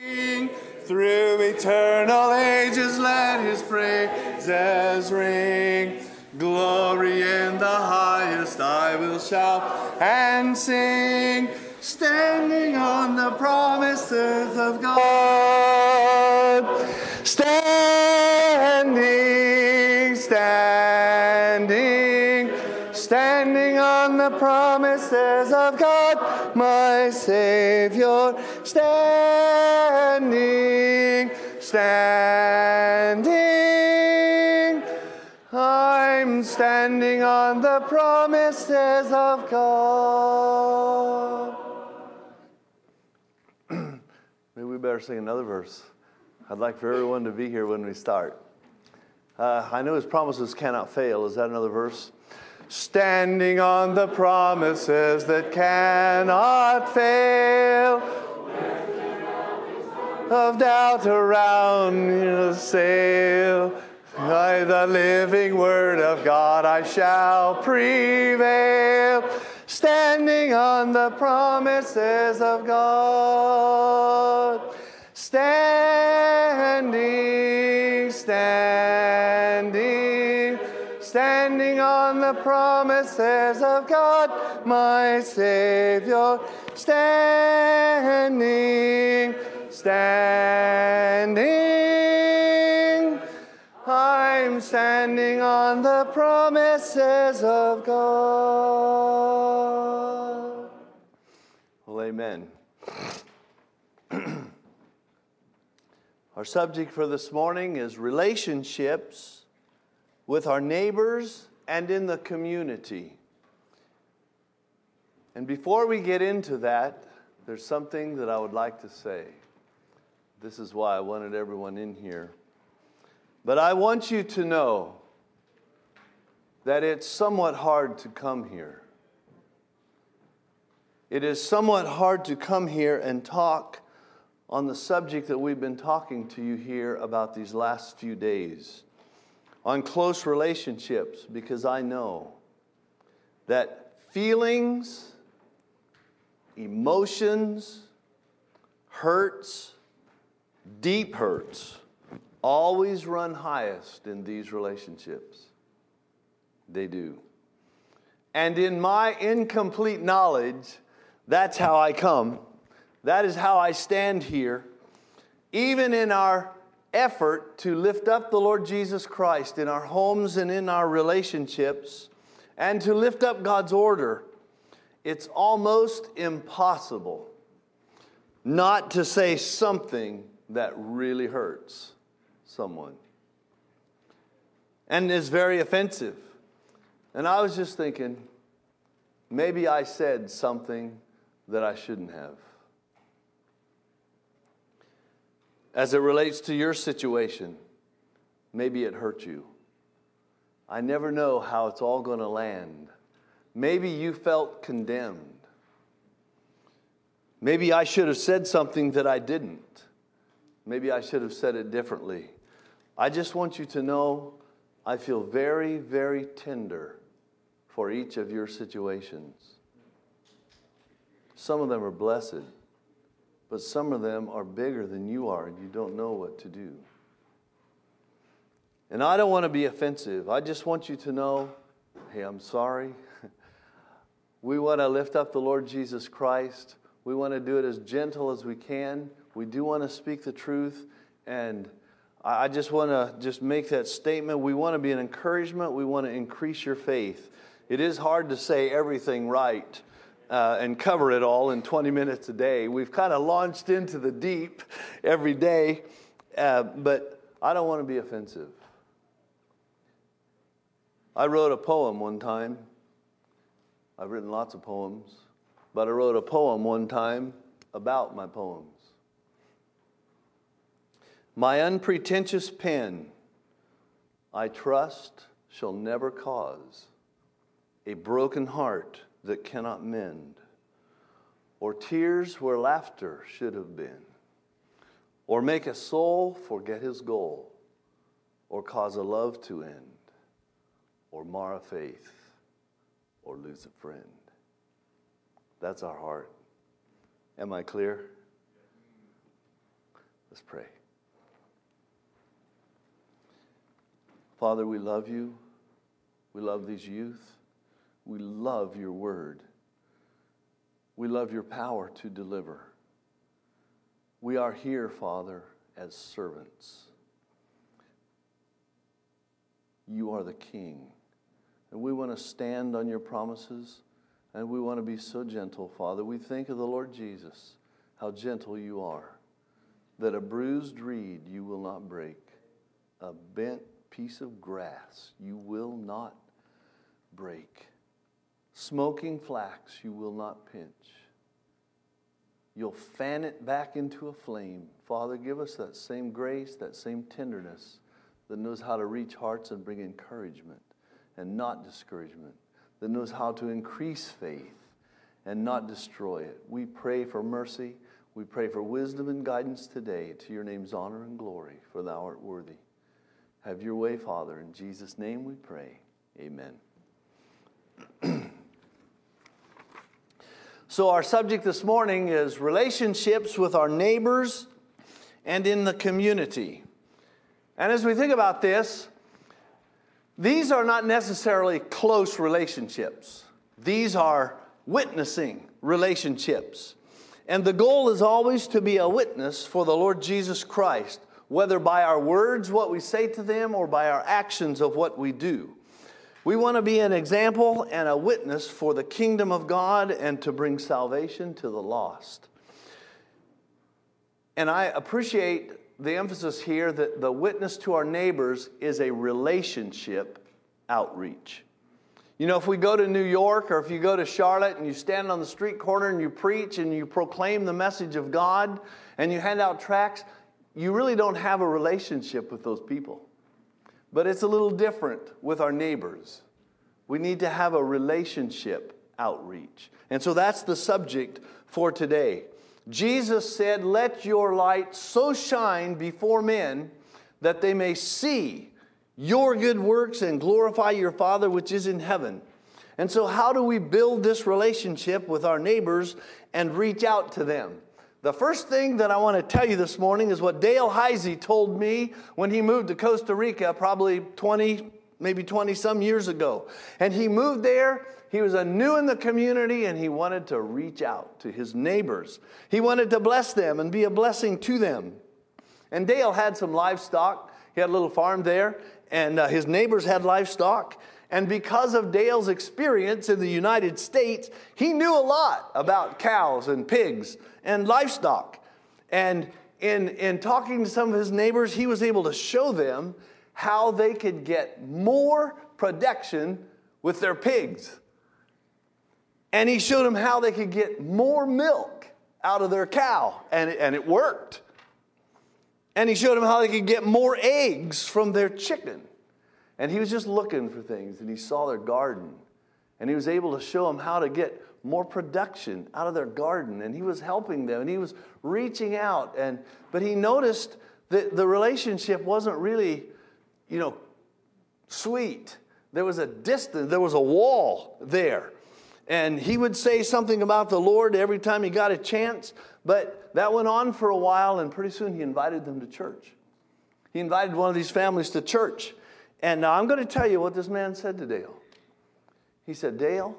Through eternal ages, let his praises ring. Glory in the highest, I will shout and sing. Standing on the promises of God. Standing, standing, standing on the promises of God, my Savior. Standing, standing. I'm standing on the promises of God. Maybe we better sing another verse. I'd like for everyone to be here when we start. Uh, I know his promises cannot fail. Is that another verse? Standing on the promises that cannot fail. Of doubt around you sail. By the living word of God I shall prevail. Standing on the promises of God. Standing, standing, standing on the promises of God, my Savior. Standing, standing. I'm standing on the promises of God. Well, amen. Our subject for this morning is relationships with our neighbors and in the community. And before we get into that, there's something that I would like to say. This is why I wanted everyone in here. But I want you to know that it's somewhat hard to come here. It is somewhat hard to come here and talk on the subject that we've been talking to you here about these last few days on close relationships because I know that feelings, emotions, hurts, deep hurts always run highest in these relationships. They do. And in my incomplete knowledge, that's how I come that is how I stand here, even in our effort to lift up the Lord Jesus Christ in our homes and in our relationships and to lift up God's order. It's almost impossible not to say something that really hurts someone and is very offensive. And I was just thinking, maybe I said something that I shouldn't have. as it relates to your situation, maybe it hurt you. I never know how it's all going to land. Maybe you felt condemned. Maybe I should have said something that I didn't. Maybe I should have said it differently. I just want you to know I feel very, very tender for each of your situations. Some of them are blessed but some of them are bigger than you are and you don't know what to do. And I don't want to be offensive. I just want you to know hey, I'm sorry. we want to lift up the Lord Jesus Christ. We want to do it as gentle as we can. We do want to speak the truth. And I just want to just make that statement. We want to be an encouragement. We want to increase your faith. It is hard to say everything right uh, and cover it all in 20 minutes a day. We've kind of launched into the deep every day, uh, but I don't want to be offensive. I wrote a poem one time. I've written lots of poems, but I wrote a poem one time about my poems. My unpretentious pen, I trust, shall never cause a broken heart that cannot mend, or tears where laughter should have been, or make a soul forget his goal, or cause a love to end, or mar a faith, or lose a friend. That's our heart. Am I clear? Let's pray. Father, we love you. We love these youth. We love your word. We love your power to deliver. We are here, Father, as servants. You are the King. And we want to stand on your promises and we want to be so gentle, Father. We think of the Lord Jesus, how gentle you are, that a bruised reed you will not break, a bent piece of grass you will not break, smoking flax you will not pinch. You'll fan it back into a flame. Father, give us that same grace, that same tenderness that knows how to reach hearts and bring encouragement and not discouragement, that knows how to increase faith and not destroy it. We pray for mercy. We pray for wisdom and guidance today to your name's honor and glory, for thou art worthy. Have your way, Father. In Jesus' name we pray. Amen. so, our subject this morning is relationships with our neighbors and in the community. And as we think about this, these are not necessarily close relationships, these are witnessing relationships. And the goal is always to be a witness for the Lord Jesus Christ, whether by our words, what we say to them, or by our actions of what we do. We want to be an example and a witness for the kingdom of God and to bring salvation to the lost. And I appreciate the emphasis here that the witness to our neighbors is a relationship outreach. You know, if we go to New York or if you go to Charlotte and you stand on the street corner and you preach and you proclaim the message of God and you hand out tracts, you really don't have a relationship with those people. But it's a little different with our neighbors. We need to have a relationship outreach. And so that's the subject for today. Jesus said, Let your light so shine before men that they may see your good works and glorify your Father which is in heaven. And so, how do we build this relationship with our neighbors and reach out to them? The first thing that I want to tell you this morning is what Dale Heisey told me when he moved to Costa Rica, probably 20, maybe 20 some years ago. And he moved there he was a new in the community and he wanted to reach out to his neighbors. He wanted to bless them and be a blessing to them. And Dale had some livestock. He had a little farm there, and uh, his neighbors had livestock. And because of Dale's experience in the United States, he knew a lot about cows and pigs and livestock. And in, in talking to some of his neighbors, he was able to show them how they could get more production with their pigs. And he showed them how they could get more milk out of their cow, and it, and it worked. And he showed them how they could get more eggs from their chicken. And he was just looking for things, and he saw their garden. And he was able to show them how to get more production out of their garden. And he was helping them, and he was reaching out. And, but he noticed that the relationship wasn't really, you know, sweet. There was a distance, there was a wall there. And he would say something about the Lord every time he got a chance, but that went on for a while, and pretty soon he invited them to church. He invited one of these families to church. And now I'm going to tell you what this man said to Dale. He said, Dale,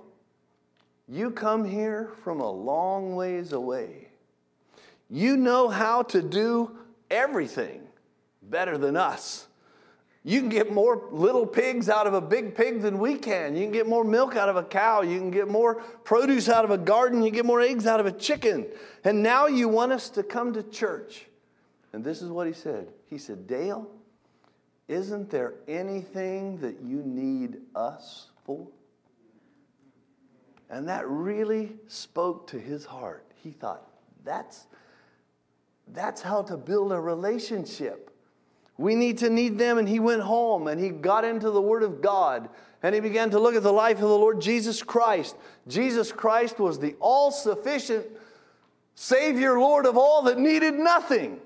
you come here from a long ways away. You know how to do everything better than us. You can get more little pigs out of a big pig than we can. You can get more milk out of a cow. You can get more produce out of a garden. You get more eggs out of a chicken. And now you want us to come to church. And this is what he said He said, Dale, isn't there anything that you need us for? And that really spoke to his heart. He thought, that's, that's how to build a relationship. We need to need them. And he went home and he got into the Word of God and he began to look at the life of the Lord Jesus Christ. Jesus Christ was the all sufficient Savior, Lord of all that needed nothing.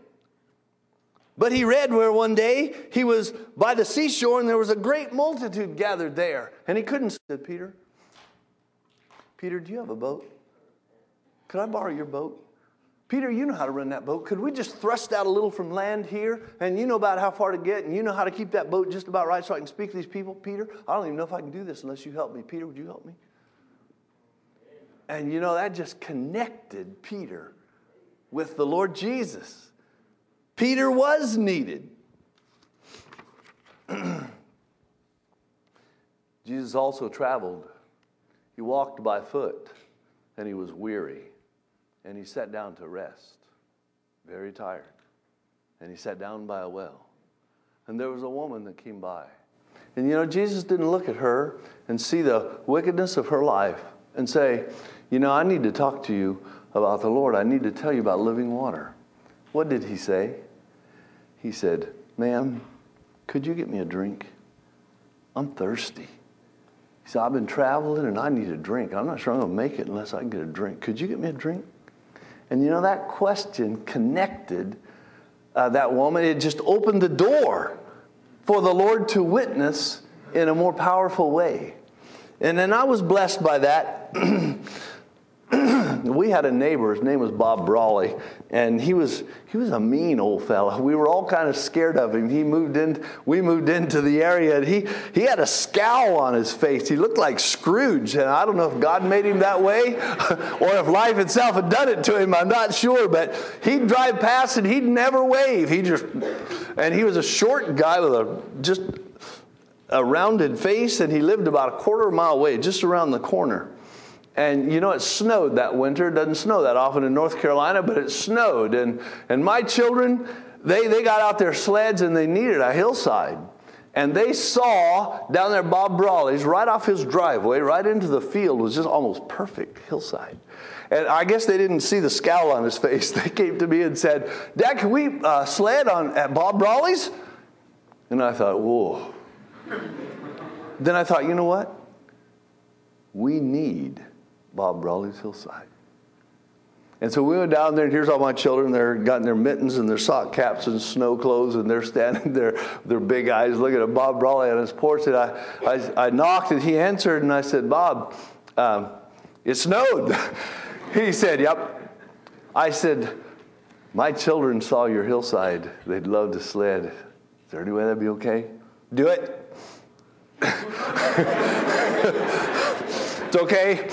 But he read where one day he was by the seashore and there was a great multitude gathered there. And he couldn't, said Peter, Peter, do you have a boat? Could I borrow your boat? Peter, you know how to run that boat. Could we just thrust out a little from land here? And you know about how far to get, and you know how to keep that boat just about right so I can speak to these people? Peter, I don't even know if I can do this unless you help me. Peter, would you help me? And you know, that just connected Peter with the Lord Jesus. Peter was needed. Jesus also traveled. He walked by foot, and he was weary and he sat down to rest, very tired. And he sat down by a well. And there was a woman that came by. And you know, Jesus didn't look at her and see the wickedness of her life and say, You know, I need to talk to you about the Lord. I need to tell you about living water. What did he say? He said, Ma'am, could you get me a drink? I'm thirsty. He said, I've been traveling and I need a drink. I'm not sure I'm going to make it unless I get a drink. Could you get me a drink? And you know, that question connected uh, that woman. It just opened the door for the Lord to witness in a more powerful way. And then I was blessed by that. we had a neighbor, his name was Bob Brawley, and he was he was a mean old fella. We were all kind of scared of him. He moved in, we moved into the area, and he he had a scowl on his face. He looked like Scrooge, and I don't know if God made him that way or if life itself had done it to him. I'm not sure, but he'd drive past and he'd never wave. He just and he was a short guy with a just a rounded face, and he lived about a quarter mile away, just around the corner. And you know, it snowed that winter. It doesn't snow that often in North Carolina, but it snowed. And, and my children, they, they got out their sleds and they needed a hillside. And they saw down there Bob Brawley's right off his driveway, right into the field, was just almost perfect hillside. And I guess they didn't see the scowl on his face. They came to me and said, Dad, can we uh, sled on at Bob Brawley's? And I thought, whoa. then I thought, you know what? We need Bob Brawley's hillside. And so we went down there, and here's all my children. They're got their mittens and their sock caps and snow clothes, and they're standing there, their big eyes looking at Bob Brawley on his porch. And I, I, I knocked, and he answered, and I said, Bob, um, it snowed. he said, Yep. I said, My children saw your hillside. They'd love to sled. Is there any way that'd be okay? Do it. it's okay.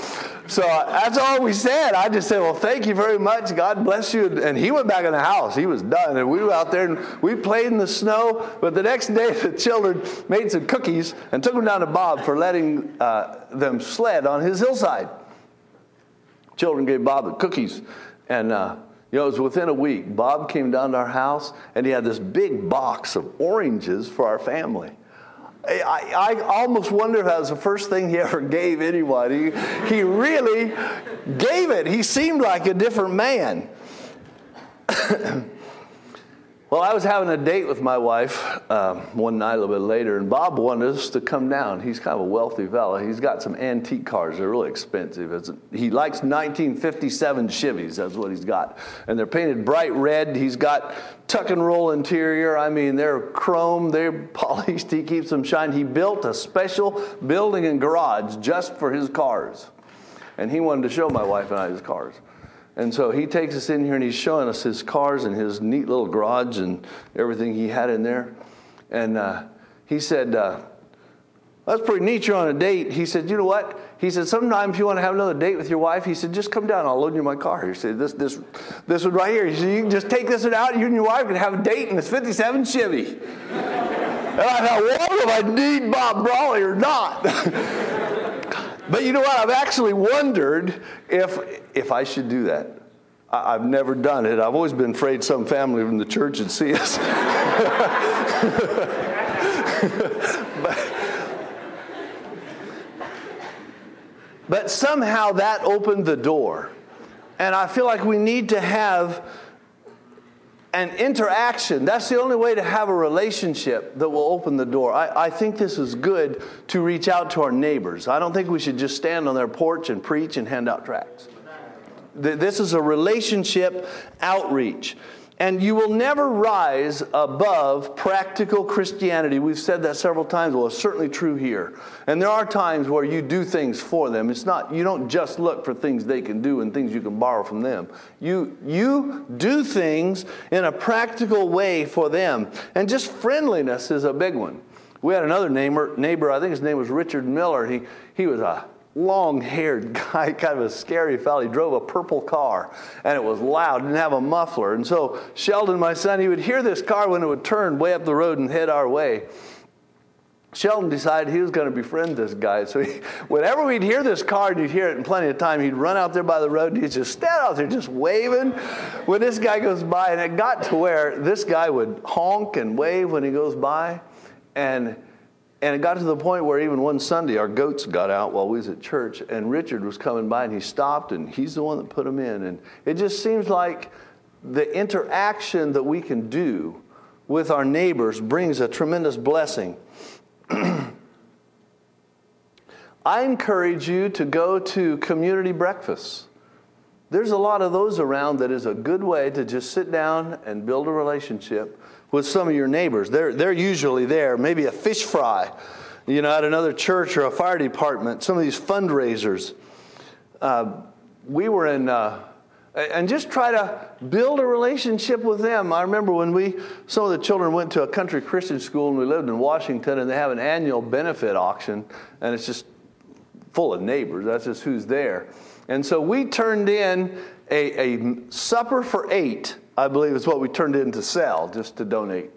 So that's all we said. I just said, Well, thank you very much. God bless you. And he went back in the house. He was done. And we were out there and we played in the snow. But the next day, the children made some cookies and took them down to Bob for letting uh, them sled on his hillside. Children gave Bob the cookies. And, uh, you know, it was within a week. Bob came down to our house and he had this big box of oranges for our family. I, I, almost wonder if that was the first thing he ever gave anyone. He, he really gave it. He seemed like a different man. Well, I was having a date with my wife um, one night a little bit later, and Bob wanted us to come down. He's kind of a wealthy fellow. He's got some antique cars. They're really expensive. It's, he likes 1957 Chevys. That's what he's got. And they're painted bright red. He's got tuck and roll interior. I mean, they're chrome, they're polished. He keeps them shiny. He built a special building and garage just for his cars. And he wanted to show my wife and I his cars. And so he takes us in here and he's showing us his cars and his neat little garage and everything he had in there. And uh, he said, uh, That's pretty neat you're on a date. He said, You know what? He said, Sometimes you want to have another date with your wife, he said, Just come down, I'll load you my car. He said, This, this, this one right here. He said, You can just take this one out, you and your wife can have a date in this 57 Chevy. and I thought, Well, if I need Bob Brawley or not. But you know what? I've actually wondered if, if I should do that. I, have never done it. I've always been afraid some family from the church would see us. but, but somehow that opened the door. And I feel like we need to have and interaction. That's the only way to have a relationship that will open the door. I, I, think this is good to reach out to our neighbors. I don't think we should just stand on their porch and preach and hand out tracts. This is a relationship outreach. And you will never rise above practical Christianity. We've said that several times. Well, it's certainly true here. And there are times where you do things for them. It's not, you don't just look for things they can do and things you can borrow from them. You, you do things in a practical way for them. And just friendliness is a big one. We had another neighbor, neighbor I think his name was Richard Miller. He, he was a long haired guy, kind of a scary fellow. He drove a purple car and it was loud, didn't have a muffler. And so Sheldon, my son, he would hear this car when it would turn way up the road and head our way. Sheldon decided he was going to befriend this guy. So he, whenever we'd hear this car, and you'd hear it in plenty of time, he'd run out there by the road and he'd just stand out there just waving when this guy goes by. And it got to where this guy would honk and wave when he goes by. And and it got to the point where even one Sunday our goats got out while we was at church, and Richard was coming by and he stopped, and he's the one that put them in. And it just seems like the interaction that we can do with our neighbors brings a tremendous blessing. I encourage you to go to community breakfasts. There's a lot of those around that is a good way to just sit down and build a relationship with some of your neighbors. They're, they're usually there, maybe a fish fry, you know, at another church or a fire department, some of these fundraisers. Uh, we were in, uh, and just try to build a relationship with them. I remember when we, some of the children went to a country Christian school and we lived in Washington and they have an annual benefit auction and it's just full of neighbors. That's just who's there. And so we turned in a, a supper for eight I believe is what we turned in to sell, just to donate.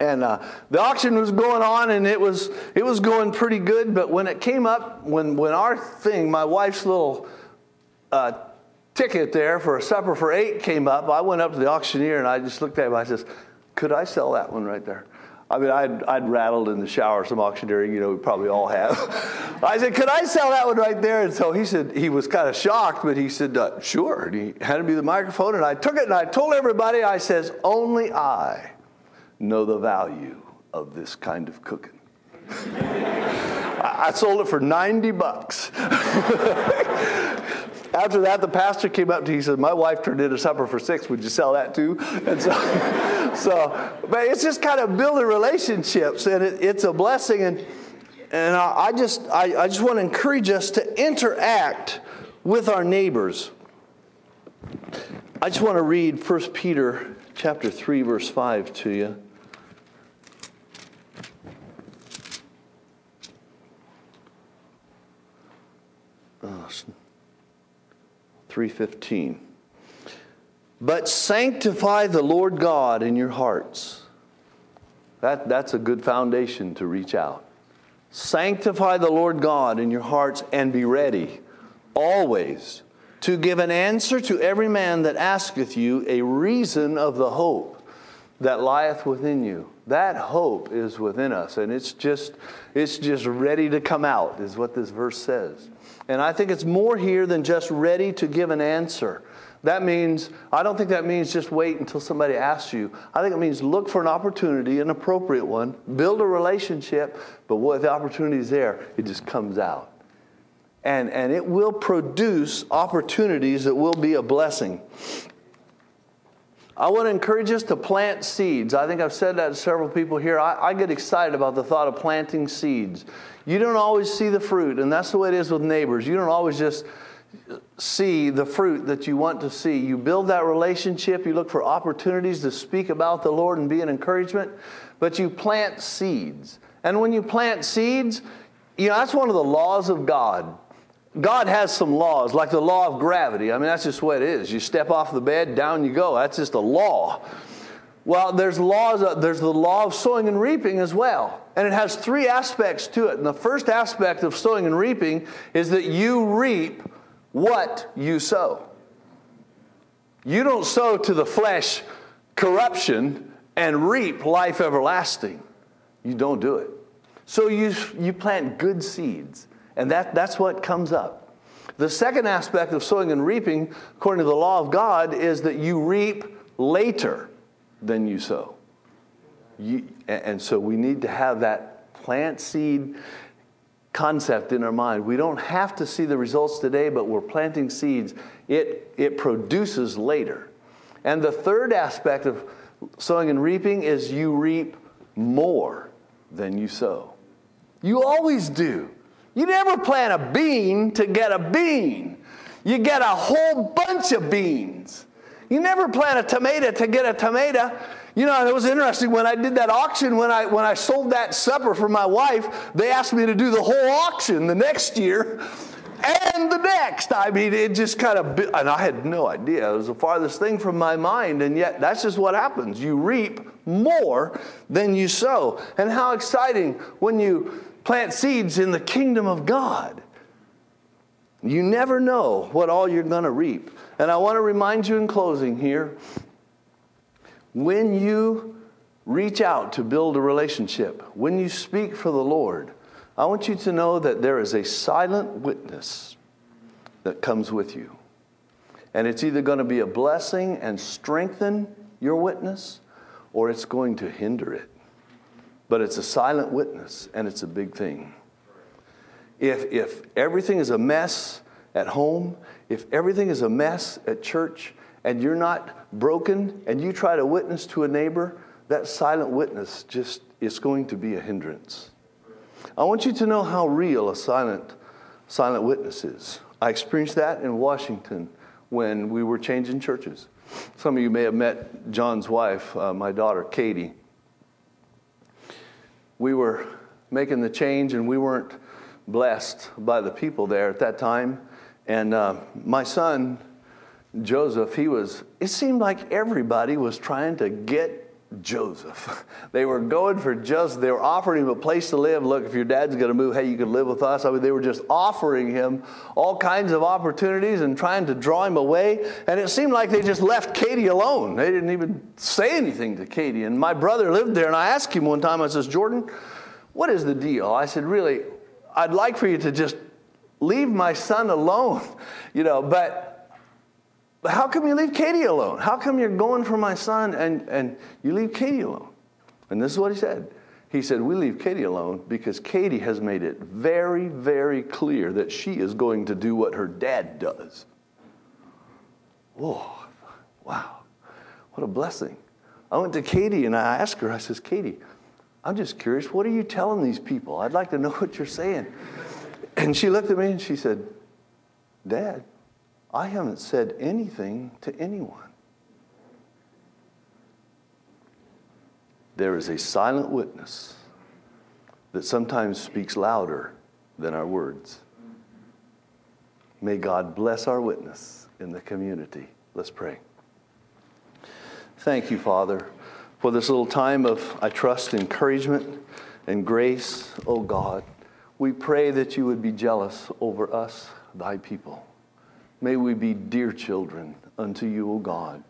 And uh, the auction was going on, and it was it was going pretty good. But when it came up, when when our thing, my wife's little uh, ticket there for a supper for eight came up, I went up to the auctioneer and I just looked at him. I says, "Could I sell that one right there?" I mean, I'd, I'd rattled in the shower some auctioneering, you know, we probably all have. I said, could I sell that one right there? And so he said, he was kind of shocked, but he said, uh, sure. And he handed me the microphone, and I took it and I told everybody, I says, only I know the value of this kind of cooking. I sold it for 90 bucks. After that, the pastor came up to me. He said, My wife turned in a supper for six. Would you sell that too? And so, so but it's just kind of building relationships, and it, it's a blessing. And, and I, I just, I, I just want to encourage us to interact with our neighbors. I just want to read 1 Peter chapter 3, verse 5 to you. Uh, oh, 3:15. But sanctify the Lord God in your hearts. That, that's a good foundation to reach out. Sanctify the Lord God in your hearts and be ready always to give an answer to every man that asketh you a reason of the hope that lieth within you. That hope is within us, and it's just, it's just ready to come out, is what this verse says. And I think it's more here than just ready to give an answer. That means, I don't think that means just wait until somebody asks you. I think it means look for an opportunity, an appropriate one, build a relationship, but what the opportunity is there, it just comes out. And, and it will produce opportunities that will be a blessing. I want to encourage us to plant seeds. I think I've said that to several people here. I, I, get excited about the thought of planting seeds. You don't always see the fruit, and that's the way it is with neighbors. You don't always just see the fruit that you want to see. You build that relationship, you look for opportunities to speak about the Lord and be an encouragement, but you plant seeds. And when you plant seeds, you know, that's one of the laws of God. God has some laws, like the law of gravity. I mean, that's just what it is. You step off the bed, down you go. That's just a law. Well, there's laws. Uh, there's the law of sowing and reaping as well, and it has three aspects to it. And the first aspect of sowing and reaping is that you reap what you sow. You don't sow to the flesh corruption and reap life everlasting. You don't do it. So you, you plant good seeds. And that, that's what comes up. The second aspect of sowing and reaping, according to the law of God, is that you reap later than you sow. You, and so we need to have that plant seed concept in our mind. We don't have to see the results today, but we're planting seeds. It, it produces later. And the third aspect of sowing and reaping is you reap more than you sow. You always do. You never plant a bean to get a bean. You get a whole bunch of beans. You never plant a tomato to get a tomato. You know, it was interesting when I did that auction, when I, when I sold that supper for my wife, they asked me to do the whole auction the next year and the next. I mean, it just kind of, and I had no idea. It was the farthest thing from my mind, and yet that's just what happens. You reap more than you sow. And how exciting when you plant seeds in the kingdom of God. You never know what all you're going to reap. And I want to remind you in closing here when you reach out to build a relationship, when you speak for the Lord, I want you to know that there is a silent witness that comes with you. And it's either going to be a blessing and strengthen your witness, or it's going to hinder it. But it's a silent witness, and it's a big thing. If, if everything is a mess at home, if everything is a mess at church, and you're not broken, and you try to witness to a neighbor, that silent witness just is going to be a hindrance. I want you to know how real a silent, silent witness is. I experienced that in Washington when we were changing churches. Some of you may have met John's wife, uh, my daughter, Katie. We were making the change and we weren't blessed by the people there at that time. And uh, my son, Joseph, he was, it seemed like everybody was trying to get Joseph. They were going for Joseph. They were offering him a place to live. Look, if your dad's going to move, hey, you can live with us. I mean, they were just offering him all kinds of opportunities and trying to draw him away. And it seemed like they just left Katie alone. They didn't even say anything to Katie. And my brother lived there, and I asked him one time, I says, Jordan, what is the deal? I said, really, I'd like for you to just leave my son alone, you know, but but how come you leave Katie alone? How come you're going for my son and, and you leave Katie alone? And this is what he said. He said, We leave Katie alone because Katie has made it very, very clear that she is going to do what her dad does. Whoa, wow, what a blessing. I went to Katie and I asked her, I says, Katie, I'm just curious, what are you telling these people? I'd like to know what you're saying. And she looked at me and she said, Dad, I haven't said anything to anyone. There is a silent witness that sometimes speaks louder than our words. May God bless our witness in the community. Let's pray. Thank you, Father, for this little time of, I trust, encouragement and grace. Oh God, we pray that you would be jealous over us, thy people. May we be dear children unto you, O God.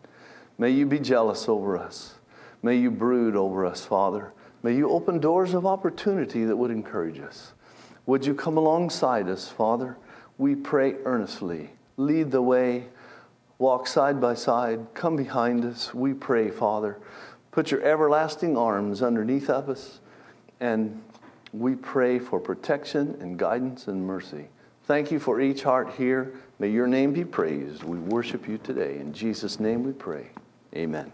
May you be jealous over us. May you brood over us, Father. May you open doors of opportunity that would encourage us. Would you come alongside us, Father? We pray earnestly. Lead the way. Walk side by side. Come behind us. We pray, Father. Put your everlasting arms underneath of us. And we pray for protection and guidance and mercy. Thank you for each heart here. May your name be praised. We worship you today. In Jesus' name we pray. Amen.